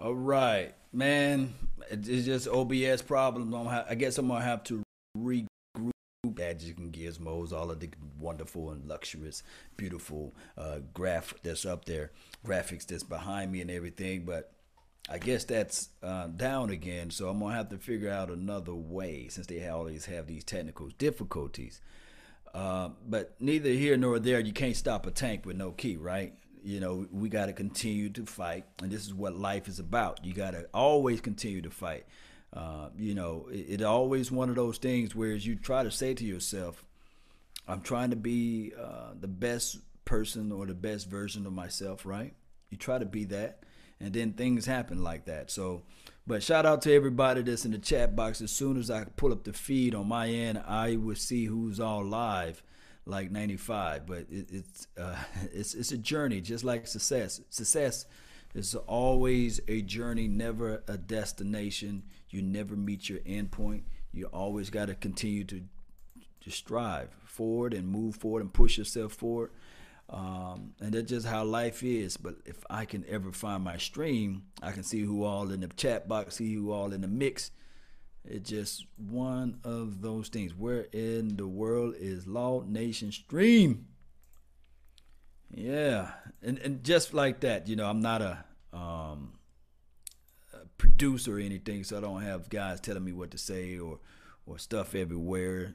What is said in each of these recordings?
All right, man. It's just OBS problems. I guess I'm gonna have to regroup gadgets and gizmos, all of the wonderful and luxurious, beautiful uh, graph that's up there, graphics that's behind me and everything. But I guess that's uh, down again, so I'm gonna have to figure out another way since they always have these technical difficulties. Uh, but neither here nor there, you can't stop a tank with no key, right? You know, we got to continue to fight, and this is what life is about. You got to always continue to fight. Uh, you know, it, it, always one of those things where you try to say to yourself, "I'm trying to be uh, the best person or the best version of myself." Right? You try to be that, and then things happen like that. So, but shout out to everybody that's in the chat box. As soon as I pull up the feed on my end, I will see who's all live like 95 but it, it's uh, it's it's a journey just like success. Success is always a journey never a destination. You never meet your end point. You always got to continue to to strive forward and move forward and push yourself forward. Um, and that's just how life is. But if i can ever find my stream i can see who all in the chat box see who all in the mix it's just one of those things. Where in the world is Law Nation Stream? Yeah, and and just like that, you know, I'm not a, um, a producer or anything, so I don't have guys telling me what to say or or stuff everywhere.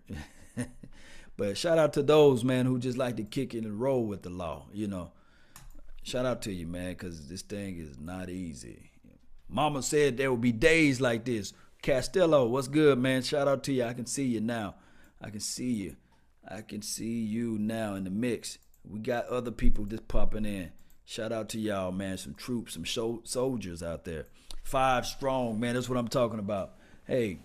but shout out to those man who just like to kick it and roll with the law. You know, shout out to you, man, because this thing is not easy. Mama said there will be days like this Castillo, what's good, man? Shout out to you. I can see you now. I can see you. I can see you now in the mix. We got other people just popping in. Shout out to y'all, man. Some troops, some show, soldiers out there. Five strong, man. That's what I'm talking about. Hey,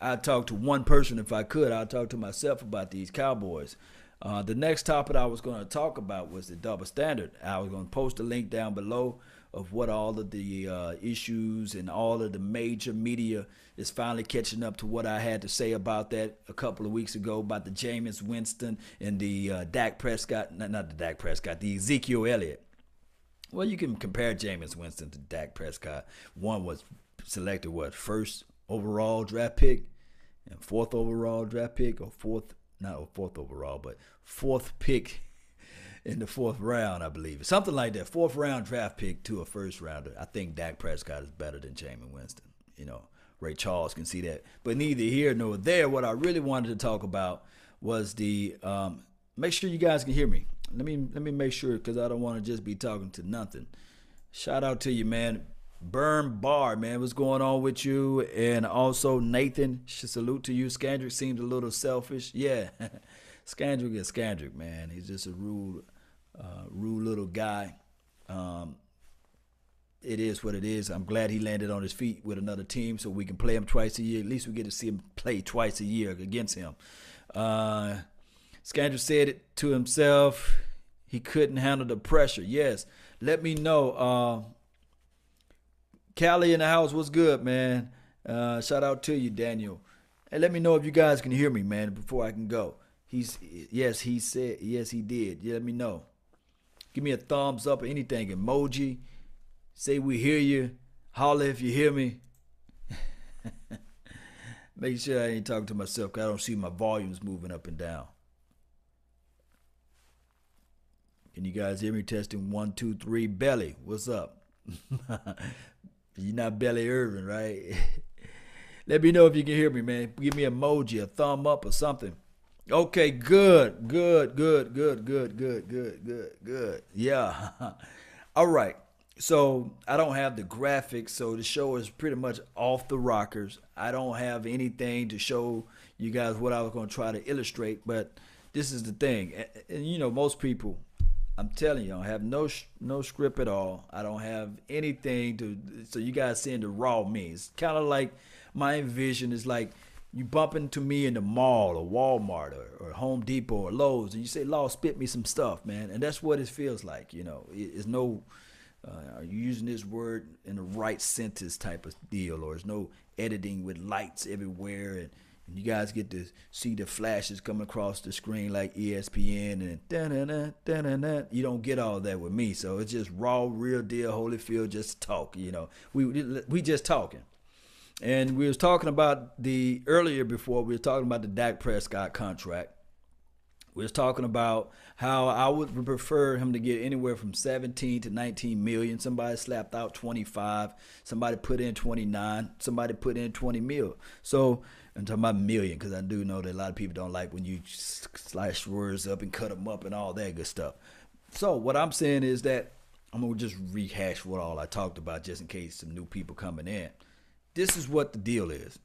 I'd talk to one person if I could. I'd talk to myself about these Cowboys. Uh, the next topic I was going to talk about was the double standard. I was going to post a link down below of what all of the uh, issues and all of the major media is finally catching up to what I had to say about that a couple of weeks ago about the Jameis Winston and the uh, Dak Prescott, not, not the Dak Prescott, the Ezekiel Elliott. Well, you can compare Jameis Winston to Dak Prescott. One was selected what first overall draft pick and fourth overall draft pick or fourth not fourth overall but fourth pick in the fourth round, I believe. Something like that. Fourth round draft pick to a first rounder. I think Dak Prescott is better than Jameis Winston. You know, Ray Charles can see that. But neither here nor there. What I really wanted to talk about was the um, make sure you guys can hear me. Let me let me make sure because I don't want to just be talking to nothing. Shout out to you, man. Burn Bar, man, what's going on with you? And also Nathan, salute to you. Scandrick seems a little selfish. Yeah, Scandrick is Scandrick, man. He's just a rude uh, rude little guy. Um, it is what it is. I'm glad he landed on his feet with another team so we can play him twice a year. At least we get to see him play twice a year against him. Uh, said it to himself. He couldn't handle the pressure. Yes. Let me know. Uh, Callie in the house, what's good, man? Uh, shout out to you, Daniel. And let me know if you guys can hear me, man, before I can go. He's yes, he said yes, he did. Yeah, let me know. Give me a thumbs up or anything, emoji. Say we hear you. Holler if you hear me. Make sure I ain't talking to myself because I don't see my volumes moving up and down. Can you guys hear me? Testing one, two, three. Belly, what's up? You're not Belly Irvin, right? Let me know if you can hear me, man. Give me emoji, a thumb up, or something. Okay, good, good, good, good, good, good, good, good, good. Yeah. All right. So I don't have the graphics, so the show is pretty much off the rockers. I don't have anything to show you guys what I was going to try to illustrate, but this is the thing. And, and you know, most people, I'm telling you, I have no no script at all. I don't have anything to, so you guys seeing the raw me. It's kind of like my vision is like you bump into me in the mall or Walmart or, or Home Depot or Lowe's, and you say, "Law, spit me some stuff, man," and that's what it feels like. You know, it's no. Uh, are you using this word in the right sentence type of deal, or is no editing with lights everywhere and and you guys get to see the flashes coming across the screen like ESPN and da-na-na, da-na-na. you don't get all that with me. So it's just raw, real deal, Holyfield just talk. You know, we we just talking. And we was talking about the earlier before we were talking about the Dak Prescott contract. We was talking about how I would prefer him to get anywhere from 17 to 19 million. Somebody slapped out 25. Somebody put in 29. Somebody put in 20 mil. So I'm talking about million because I do know that a lot of people don't like when you slice words up and cut them up and all that good stuff. So what I'm saying is that I'm gonna just rehash what all I talked about just in case some new people coming in. This is what the deal is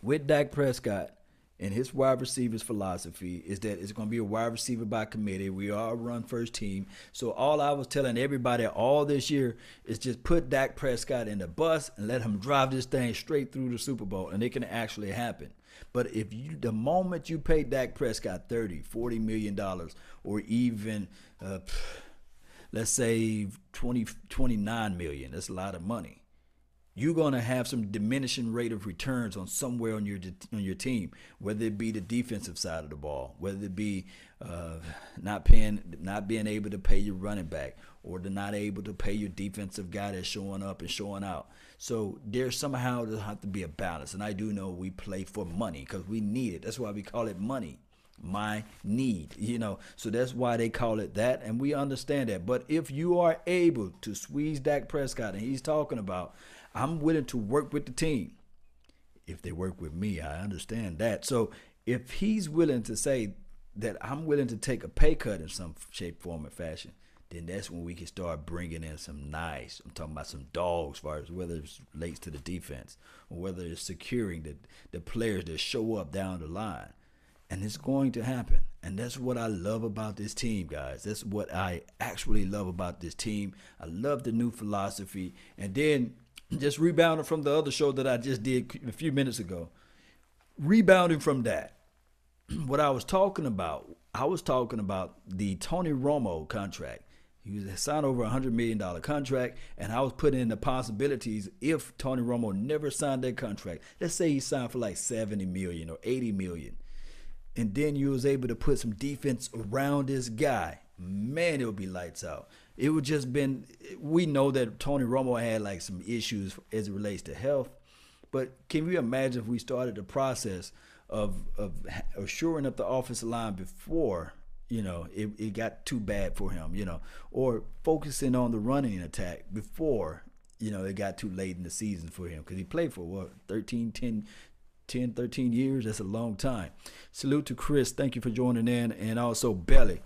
with Dak Prescott and his wide receivers philosophy is that it's going to be a wide receiver by committee. We all run first team. So all I was telling everybody all this year is just put Dak Prescott in the bus and let him drive this thing straight through the Super Bowl and it can actually happen. But if you the moment you pay Dak Prescott 30, 40 million dollars or even uh, let's say 20 29 million, that's a lot of money you're going to have some diminishing rate of returns on somewhere on your on your team, whether it be the defensive side of the ball, whether it be uh, not paying, not being able to pay your running back, or the not able to pay your defensive guy that's showing up and showing out. So there's somehow there have to be a balance, and I do know we play for money because we need it. That's why we call it money my need you know so that's why they call it that and we understand that but if you are able to squeeze Dak Prescott and he's talking about I'm willing to work with the team. If they work with me, I understand that. So if he's willing to say that I'm willing to take a pay cut in some shape, form, or fashion, then that's when we can start bringing in some nice. I'm talking about some dogs, as far as whether it relates to the defense or whether it's securing the the players that show up down the line, and it's going to happen. And that's what I love about this team, guys. That's what I actually love about this team. I love the new philosophy, and then just rebounding from the other show that I just did a few minutes ago. Rebounding from that, what I was talking about, I was talking about the Tony Romo contract. He was signed over a hundred million dollar contract, and I was putting in the possibilities if Tony Romo never signed that contract. Let's say he signed for like seventy million or eighty million, and then you was able to put some defense around this guy. Man, it would be lights out it would just been we know that Tony Romo had like some issues as it relates to health, but can you imagine if we started the process of of assuring up the offensive line before you know it, it got too bad for him, you know, or focusing on the running attack before you know it got too late in the season for him? Because he played for what 13 10 10 13 years? That's a long time. Salute to chris. Thank you for joining in. And also belly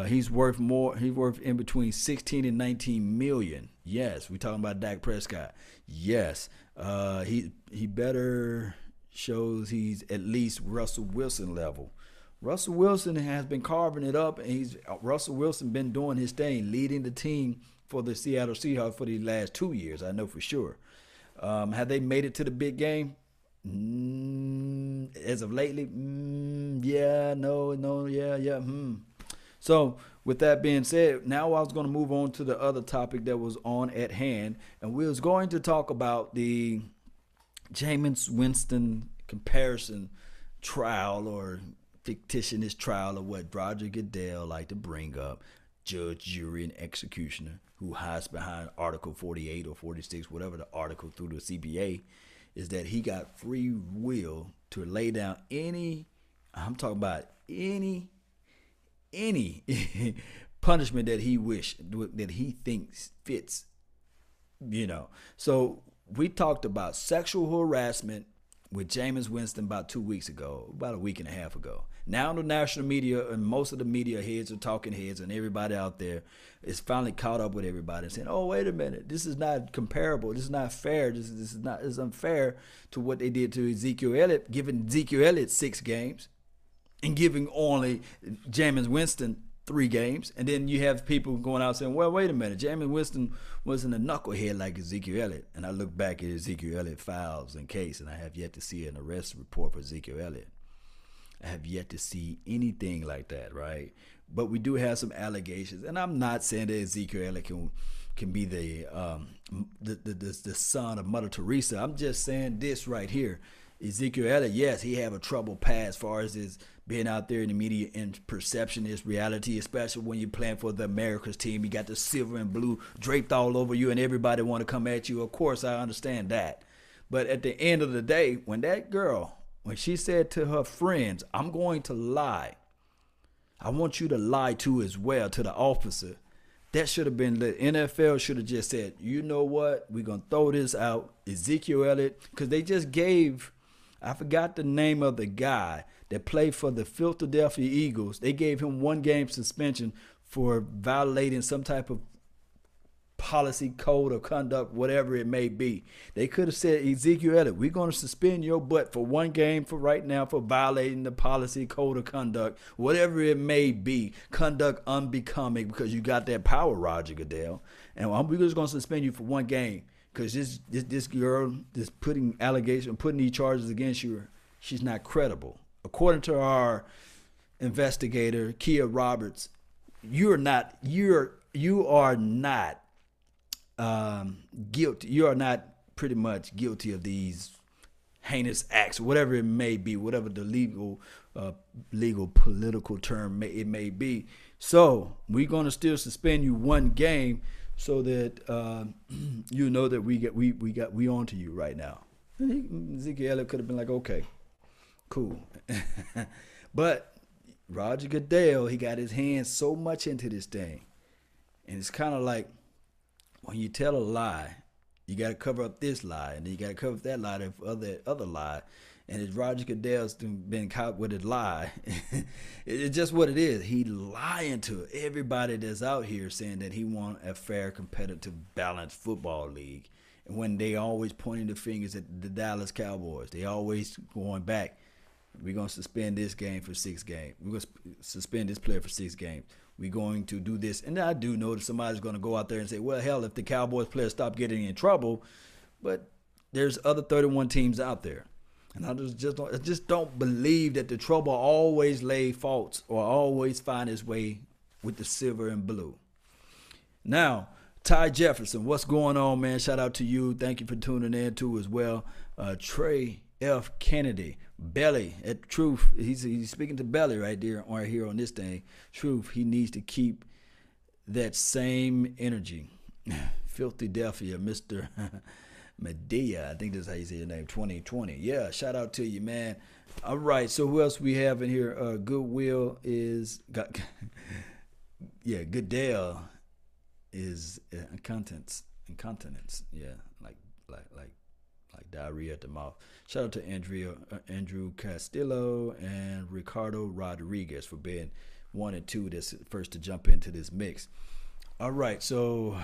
uh, he's worth more. He's worth in between 16 and 19 million. Yes, we're talking about Dak Prescott. Yes, uh, he he better shows he's at least Russell Wilson level. Russell Wilson has been carving it up, and he's Russell Wilson been doing his thing, leading the team for the Seattle Seahawks for the last two years. I know for sure. Um, have they made it to the big game? Mm, as of lately, mm, yeah, no, no, yeah, yeah. Hmm. So, with that being said, now I was going to move on to the other topic that was on at hand, and we was going to talk about the Jameis Winston comparison trial or fictitious trial of what Roger Goodell like to bring up, judge, jury, and executioner who hides behind Article 48 or 46, whatever the article through the CBA, is that he got free will to lay down any, I'm talking about any any punishment that he wish that he thinks fits you know so we talked about sexual harassment with Jameis Winston about two weeks ago, about a week and a half ago. Now the national media and most of the media heads are talking heads, and everybody out there is finally caught up with everybody and saying, "Oh, wait a minute, this is not comparable. This is not fair. This, this is not is unfair to what they did to Ezekiel Elliott, giving Ezekiel Elliott six games." And giving only Jameis Winston three games. And then you have people going out saying, well, wait a minute, Jameis Winston wasn't a knucklehead like Ezekiel Elliott. And I look back at Ezekiel Elliott files and case, and I have yet to see an arrest report for Ezekiel Elliott. I have yet to see anything like that, right? But we do have some allegations, and I'm not saying that Ezekiel Elliott can can be the um, the, the, the the son of Mother Teresa. I'm just saying this right here Ezekiel Elliott, yes, he have a troubled past as far as his being out there in the media and perception is reality, especially when you're playing for the America's team. You got the silver and blue draped all over you, and everybody want to come at you. Of course, I understand that. But at the end of the day, when that girl, when she said to her friends, "I'm going to lie," I want you to lie to as well to the officer. That should have been the NFL should have just said, you know what, we're gonna throw this out. Ezekiel Elliott, because they just gave, I forgot the name of the guy that played for the Philadelphia Eagles. They gave him one game suspension for violating some type of policy, code, or conduct, whatever it may be. They could have said, Ezekiel Elliott, we're going to suspend your butt for one game for right now for violating the policy, code, or conduct, whatever it may be. Conduct unbecoming because you got that power, Roger Goodell. And we're just going to suspend you for one game because this, this, this girl, is putting allegation, putting these charges against you, she's not credible according to our investigator Kia Roberts, you're not you're you are not um, guilty. You are not pretty much guilty of these heinous acts, whatever it may be, whatever the legal uh, legal political term may, it may be. So we're to still suspend you one game so that uh, you know that we get we we got we on to you right now. Ezekiel could have been like, okay, cool. but Roger Goodell, he got his hands so much into this thing. And it's kind of like when you tell a lie, you got to cover up this lie, and then you got to cover up that lie, the other other lie. And if Roger Goodell's been caught with a lie, it's just what it is. He lying to everybody that's out here saying that he want a fair, competitive, balanced football league. And when they always pointing the fingers at the Dallas Cowboys, they always going back we're gonna suspend this game for six games. We're gonna suspend this player for six games. We're going to do this, and I do know that somebody's gonna go out there and say, "Well, hell, if the Cowboys players stop getting in trouble," but there's other 31 teams out there, and I just just don't, I just don't believe that the trouble always lay faults or always find its way with the silver and blue. Now, Ty Jefferson, what's going on, man? Shout out to you. Thank you for tuning in too as well. Uh, Trey F. Kennedy, Belly at Truth. He's he's speaking to Belly right there, right here on this thing. Truth. He needs to keep that same energy. Filthy Delphia, Mister Medea. I think that's how you say your name. Twenty twenty. Yeah. Shout out to you, man. All right. So who else we have in here? Uh, Goodwill is got. yeah, Goodell is uh, incontinence. Incontinence. Yeah, like like like like diarrhea at the mouth. Shout out to Andrea, uh, Andrew Castillo and Ricardo Rodriguez for being one and two that's first to jump into this mix. All right, so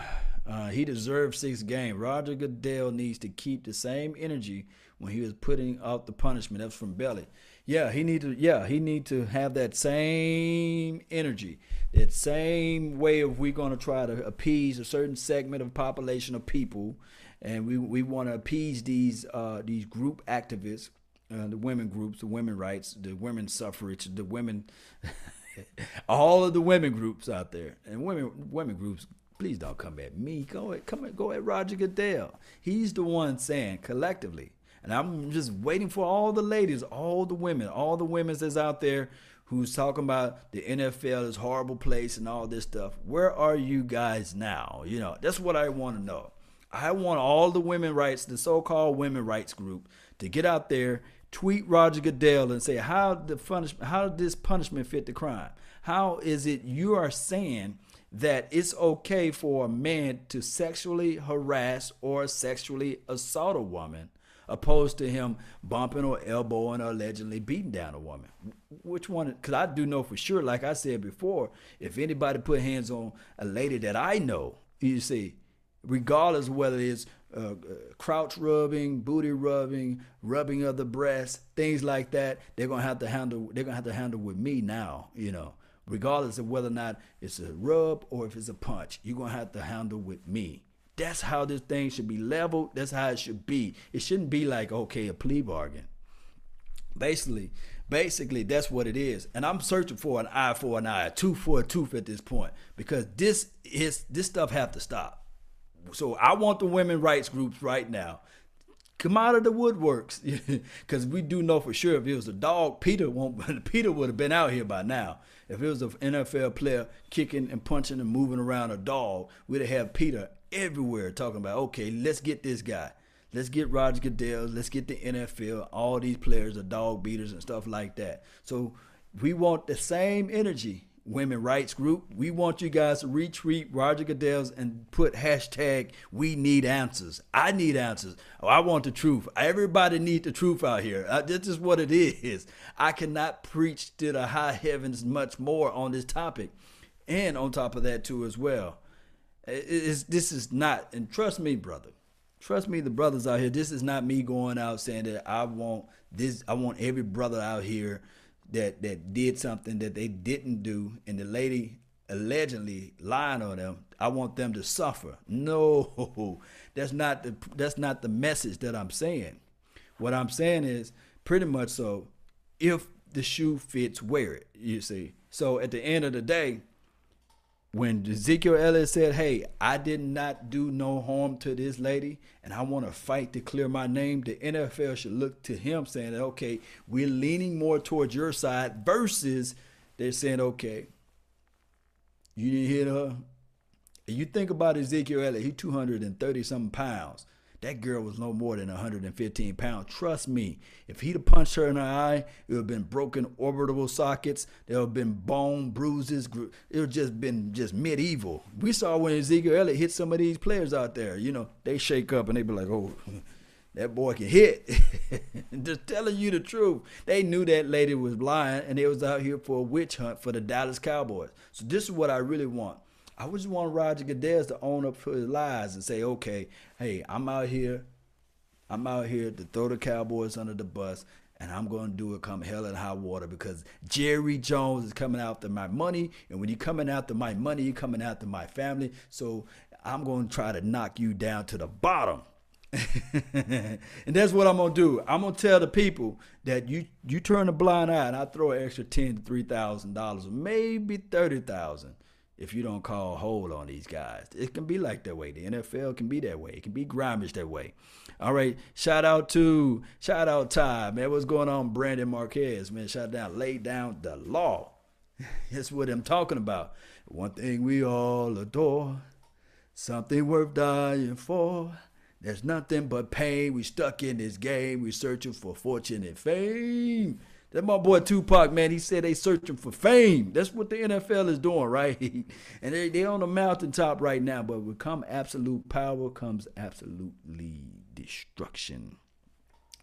uh, he deserves six games. Roger Goodell needs to keep the same energy when he was putting out the punishment. That's from Belly. Yeah, he need to. Yeah, he need to have that same energy, that same way of we're going to try to appease a certain segment of population of people and we we want to appease these uh, these group activists, uh, the women groups, the women rights, the women suffrage, the women, all of the women groups out there, and women women groups. Please don't come at me. Go at come at go at Roger Goodell. He's the one saying collectively, and I'm just waiting for all the ladies, all the women, all the women that's out there who's talking about the NFL is horrible place and all this stuff. Where are you guys now? You know, that's what I want to know. I want all the women rights, the so-called women rights group, to get out there, tweet Roger Goodell, and say how the punishment, how did this punishment fit the crime? How is it you are saying that it's okay for a man to sexually harass or sexually assault a woman, opposed to him bumping or elbowing or allegedly beating down a woman? Which one? Because I do know for sure, like I said before, if anybody put hands on a lady that I know, you see regardless whether it's uh, uh, crouch rubbing, booty rubbing, rubbing of the breast, things like that. They're gonna have to handle. They're gonna have to handle with me now. You know, regardless of whether or not it's a rub or if it's a punch, you're gonna have to handle with me. That's how this thing should be leveled. That's how it should be. It shouldn't be like okay, a plea bargain. Basically, basically that's what it is. And I'm searching for an eye for an eye, a tooth for a tooth at this point because this is this stuff have to stop so I want the women rights groups right now come out of the woodworks because we do know for sure if it was a dog, PETA won't. PETA would have been out here by now. If it was an NFL player kicking and punching and moving around a dog, we'd have PETA everywhere talking about, okay, let's get this guy. Let's get Roger Goodell. Let's get the NFL. All these players are dog beaters and stuff like that. So we want the same energy women rights group. We want you guys to retweet Roger Goodell's and put hashtag we need answers. I need answers. Oh, I want the truth. Everybody need the truth out here. Uh, this is what it is. I cannot preach to the high heavens much more on this topic. And on top of that too as well. It's, this is not, and trust me, brother. Trust me, the brothers out here. This is not me going out saying that I want this. I want every brother out here that that did something that they didn't do, and the lady allegedly lying on them. I want them to suffer. No, that's not the that's not the message that I'm saying. What I'm saying is pretty much so. If the shoe fits, wear it. You see. So at the end of the day, when Ezekiel Elliott said, Hey, I did not do no harm to this lady, and I want to fight to clear my name, the NFL should look to him saying, Okay, we're leaning more towards your side, versus they're saying, Okay, you didn't hit her. You think about Ezekiel Elliott, he's 230 something pounds. That girl was no more than 115 pounds. Trust me, if he'd have punched her in the eye, it would have been broken orbital sockets. There would have been bone bruises. It would have just been just medieval. We saw when Ezekiel Elliott hit some of these players out there. You know, they shake up and they be like, oh, that boy can hit. just telling you the truth. They knew that lady was lying and they was out here for a witch hunt for the Dallas Cowboys. So this is what I really want. I just want Roger Goodell to own up for his lies and say, okay, hey, I'm out here. I'm out here to throw the Cowboys under the bus, and I'm going to do it come hell and high water because Jerry Jones is coming after my money. And when you're coming after my money, you're coming after my family. So I'm going to try to knock you down to the bottom. and that's what I'm gonna do. I'm gonna tell the people that you you turn a blind eye and I throw an extra ten to three thousand dollars, maybe thirty thousand if you don't call hold on these guys. It can be like that way. The NFL can be that way. It can be grimish that way. All right. Shout out to shout out Ty, man. What's going on, Brandon Marquez, man? Shout down, lay down the law. That's what I'm talking about. One thing we all adore, something worth dying for. There's nothing but pain. We stuck in this game. We searching for fortune and fame. That my boy Tupac, man, he said they searching for fame. That's what the NFL is doing, right? and they they on the mountaintop right now, but with come absolute power comes absolutely destruction.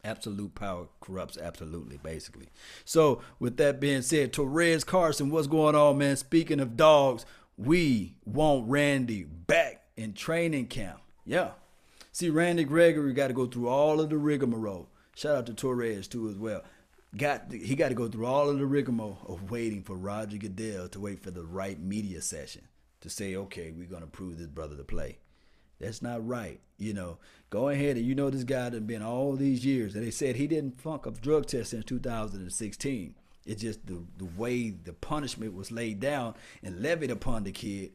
Absolute power corrupts absolutely, basically. So, with that being said, Torres Carson, what's going on, man? Speaking of dogs, we want Randy back in training camp. Yeah. See, Randy Gregory got to go through all of the rigmarole. Shout out to Torres, too, as well got he got to go through all of the rigmarole of waiting for Roger Goodell to wait for the right media session to say, okay, we're gonna prove this brother to play. That's not right. You know, go ahead and you know this guy that been all these years, and they said he didn't funk a drug test since 2016. It's just the the way the punishment was laid down and levied upon the kid.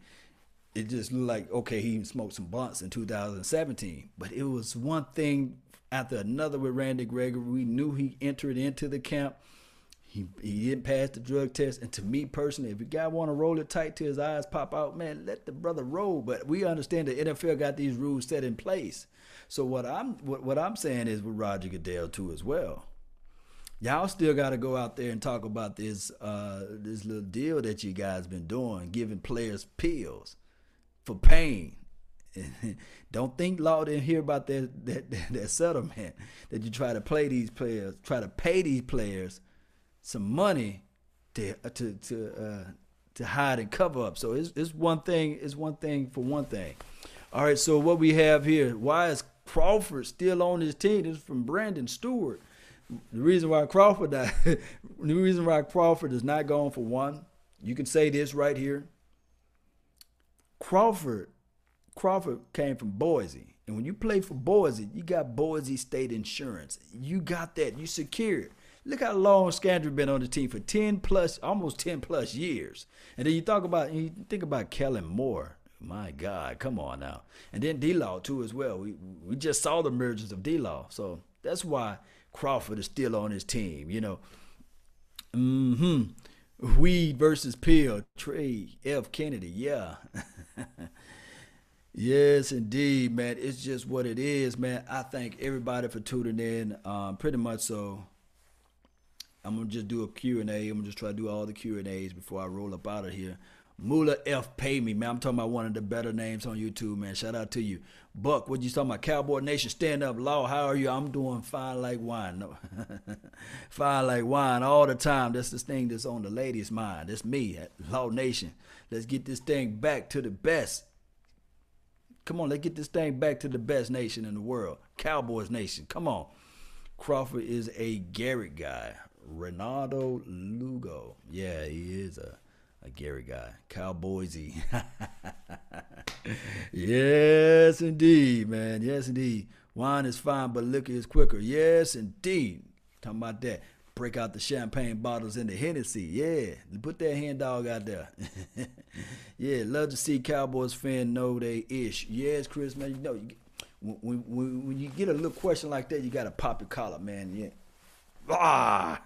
It just looked like okay, he smoked some blunts in 2017, but it was one thing after another with Randy Gregory. We knew he entered into the camp. He, he didn't pass the drug test. And to me personally, if a guy want to roll it tight till his eyes pop out, man, let the brother roll. But we understand the NFL got these rules set in place. So what I'm what, what I'm saying is with Roger Goodell too as well. Y'all still got to go out there and talk about this uh, this little deal that you guys been doing, giving players pills for pain. Don't think Law didn't hear about that, that that settlement that you try to play these players, try to pay these players some money to uh, to to uh, to hide and cover up. So it's it's one thing. It's one thing for one thing. All right. So what we have here? Why is Crawford still on his team? This is from Brandon Stewart. The reason why Crawford the reason why Crawford is not going for one. You can say this right here. Crawford Crawford came from Boise. And when you play for Boise, you got Boise State Insurance. You got that. You secured. Look how long Scandrick been on the team for 10 plus, almost 10 plus years. And then you talk about, you think about Kellen Moore, My God, come on now. And then D Law too as well. We we just saw the emergence of D Law. So that's why Crawford is still on his team, you know. Mm-hmm. Weed versus Pill. Trey F. Kennedy, yeah. yes, indeed, man. It's just what it is, man. I thank everybody for tuning in. Um, pretty much so. I'm gonna just do a Q and A. I'm gonna just try to do all the Q and A's before I roll up out of here. Mula F pay me, man. I'm talking about one of the better names on YouTube, man. Shout out to you. Buck, what you talking about? Cowboy Nation, stand up, law. How are you? I'm doing fine like wine. No. fine like wine all the time. That's the thing that's on the ladies' mind. That's me, Law Nation. Let's get this thing back to the best. Come on, let's get this thing back to the best nation in the world. Cowboys Nation. Come on. Crawford is a Garrett guy. Ronaldo Lugo. Yeah, he is a a Gary guy. Cowboysy. yes, indeed, man. Yes, indeed. Wine is fine, but liquor is quicker. Yes, indeed. Talking about that. Break out the champagne bottles in the Hennessy. Yeah, put that hand dog out there. yeah, love to see Cowboys fan know they ish. Yes, Chris, man. You know, you, when, when, when you get a little question like that, you got to pop your collar, man. Yeah. Ah,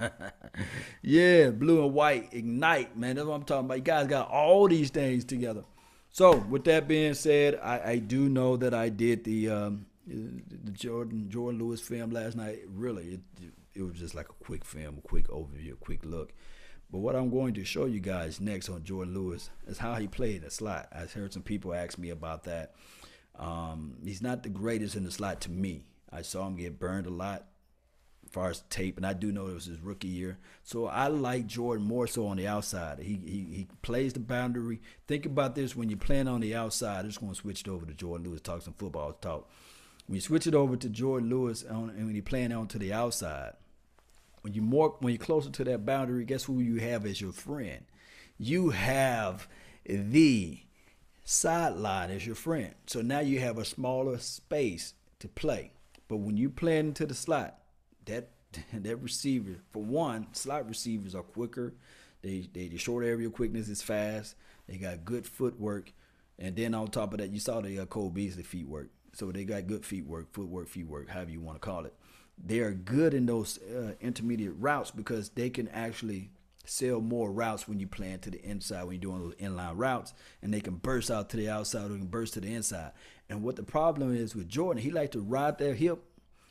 yeah, blue and white ignite, man. That's what I'm talking about. You guys got all these things together. So, with that being said, I, I do know that I did the um, the Jourdan Jourdan Lewis film last night. Really, it, it was just like a quick film, a quick overview, a quick look. But what I'm going to show you guys next on Jourdan Lewis is how he played the slot. I heard some people ask me about that. Um, he's not the greatest in the slot to me. I saw him get burned a lot far as tape, and I do know it was his rookie year. So I like Jourdan more so on the outside. He he, he plays the boundary. Think about this when you're playing on the outside. I'm just going to switch it over to Jourdan Lewis. Talk some football talk. When you switch it over to Jourdan Lewis on, and when you're playing on to the outside, when you more when you're closer to that boundary, guess who you have as your friend? You have the sideline as your friend. So now you have a smaller space to play. But when you play into the slot, that that receiver, for one, slot receivers are quicker. They they the short area quickness is fast. They got good footwork, and then on top of that, you saw the uh, Cole Beasley feet work. So they got good feet work, footwork, feet work, however you want to call it. They are good in those uh, intermediate routes because they can actually sell more routes when you plan to the inside when you're doing those inline routes, and they can burst out to the outside or can burst to the inside. And what the problem is with Jourdan, he like to ride their hip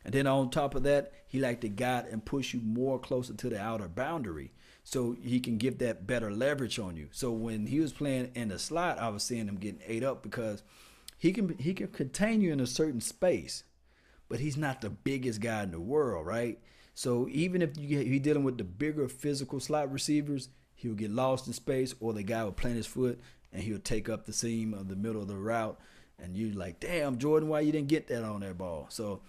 and then on top of that, he like to guide and push you more closer to the outer boundary so he can give that better leverage on you. So when he was playing in the slot, I was seeing him getting ate up because he can he can contain you in a certain space, but he's not the biggest guy in the world, right? So even if you get, he dealing with the bigger physical slot receivers, he'll get lost in space, or the guy will plant his foot and he'll take up the seam of the middle of the route, and you're like, damn, Jourdan, why you didn't get that on that ball? So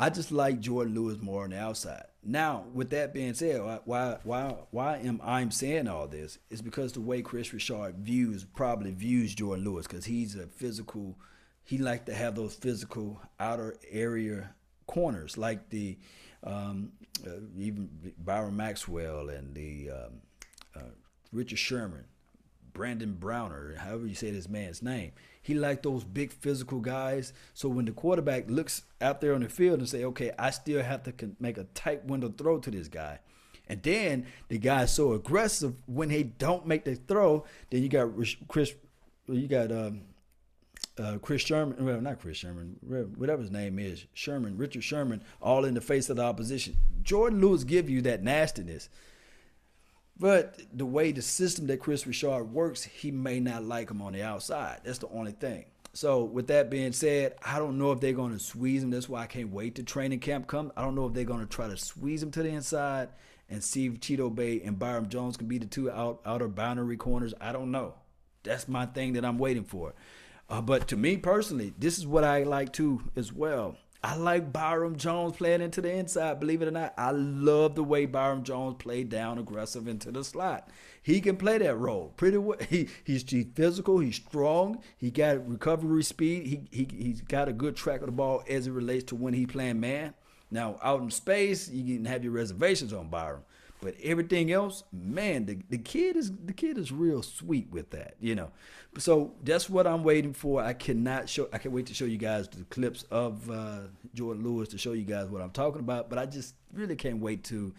I just like Jourdan Lewis more on the outside. Now, with that being said, why why why am I saying all this? Is because the way Kris Richard views probably views Jourdan Lewis because he's a physical. He liked to have those physical outer area corners, like the um, uh, even Byron Maxwell and the um, uh, Richard Sherman, Brandon Browner, however you say this man's name. He liked those big physical guys. So when the quarterback looks out there on the field and say, okay, I still have to make a tight window throw to this guy. And then the guy's so aggressive when they don't make the throw. Then you got Chris, you got um, uh, Chris Sherman, well, not Chris Sherman, whatever his name is, Sherman, Richard Sherman, all in the face of the opposition. Jourdan Lewis give you that nastiness. But the way the system that Kris Richard works, he may not like him on the outside. That's the only thing. So with that being said, I don't know if they're going to squeeze him. That's why I can't wait to training camp come. I don't know if they're going to try to squeeze him to the inside and see if Chidobe and Byron Jones can be the two out, outer boundary corners. I don't know. That's my thing that I'm waiting for. Uh, but to me personally, this is what I like too as well. I like Byron Jones playing into the inside. Believe it or not, I love the way Byron Jones played down aggressive into the slot. He can play that role pretty well. He, he's, physical. He's strong. He got recovery speed. He, he he's got a good track of the ball as it relates to when he playing man. Now out in space, you can have your reservations on Byron, But everything else, man, the, the kid is the kid is real sweet with that, you know. So that's what I'm waiting for. I cannot show. I can't wait to show you guys the clips of uh, Jourdan Lewis to show you guys what I'm talking about. But I just really can't wait to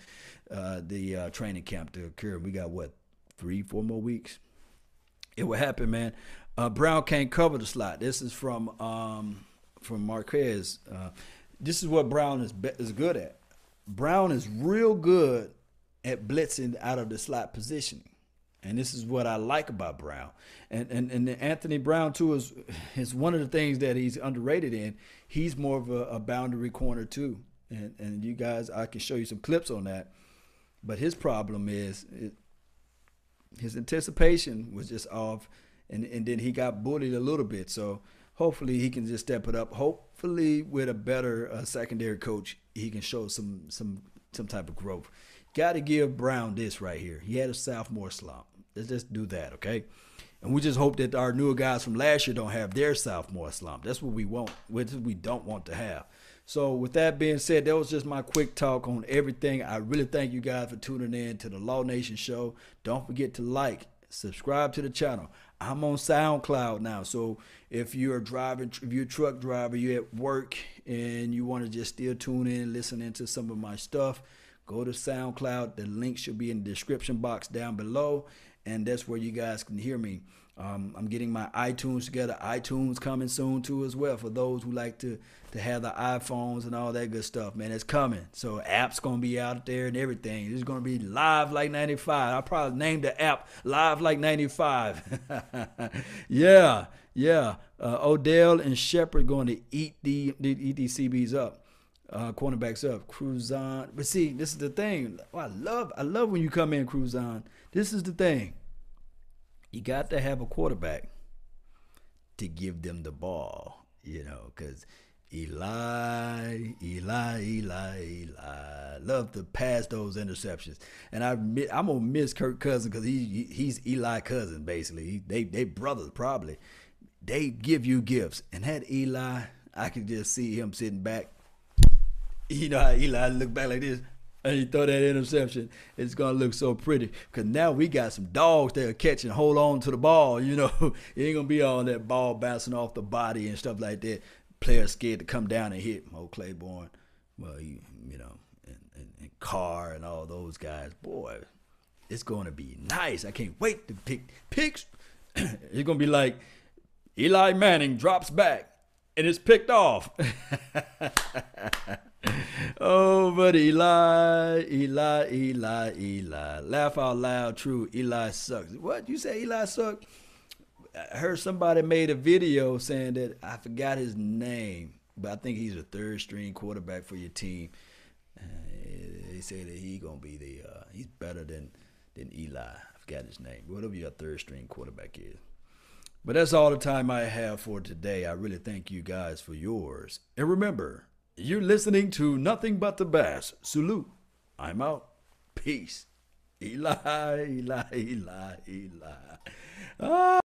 uh, the uh, training camp to occur. We got what three, four more weeks. It will happen, man. Uh, Brown can't cover the slot. This is from um, from Marquez. Uh, this is what Brown is is good at. Brown is real good at blitzing out of the slot positioning. And this is what I like about Brown. And and, and Anthony Brown too is is one of the things that he's underrated in. He's more of a, a boundary corner too. And and you guys I can show you some clips on that. But his problem is it, his anticipation was just off and, and then he got bullied a little bit. So hopefully he can just step it up. Hopefully with a better uh, secondary coach, he can show some some some type of growth. Got to give Brown this right here. He had a sophomore slump. Let's just do that, okay? And we just hope that our newer guys from last year don't have their sophomore slump. That's what we want. What we don't want to have. So with that being said, that was just my quick talk on everything. I really thank you guys for tuning in to the Law Nation show. Don't forget to like, subscribe to the channel. I'm on SoundCloud now. So if you're driving, if you're a truck driver, you're at work and you want to just still tune in, listen into some of my stuff, go to SoundCloud. The link should be in the description box down below, and that's where you guys can hear me. Um, I'm getting my iTunes together. iTunes coming soon too as well for those who like to to have the iPhones and all that good stuff. Man, it's coming. So apps gonna be out there and everything. It's gonna be live like 95. I probably named the app Live Like 95. yeah, yeah. Uh, Odell and Shepard going to eat the eat these CBs up uh, cornerbacks up. Cruzon. But see, this is the thing. Oh, I love I love when you come in, Cruzon. This is the thing. You got to have a quarterback to give them the ball, you know, because Eli, Eli, Eli, Eli. Love to pass those interceptions, and I I'm gonna miss Kirk Cousin because he he's Eli cousin basically. they they brothers probably. They give you gifts, and had Eli, I could just see him sitting back you know how Eli look back like this and he throw that interception, it's gonna look so pretty. Cause now we got some dogs that are catching, hold on to the ball. You know, it ain't gonna be all that ball bouncing off the body and stuff like that. Players scared to come down and hit. Mo Claiborne, well, you, you know, and, and, and Carr and all those guys. Boy, it's gonna be nice. I can't wait to pick picks. it's gonna be like Eli Manning drops back and it's picked off. oh, but Eli, Eli, Eli, Eli. Laugh out loud, true. Eli sucks. What? You say Eli sucks? I heard somebody made a video saying that I forgot his name, but I think he's a third string quarterback for your team. Uh, they say that he gonna be the uh, he's better than than Eli. I forgot his name. Whatever your third string quarterback is. But that's all the time I have for today. I really thank you guys for yours. And remember, you're listening to Nothing But the Bass. Salute. I'm out. Peace. Eli, Eli, Eli, Eli. Ah.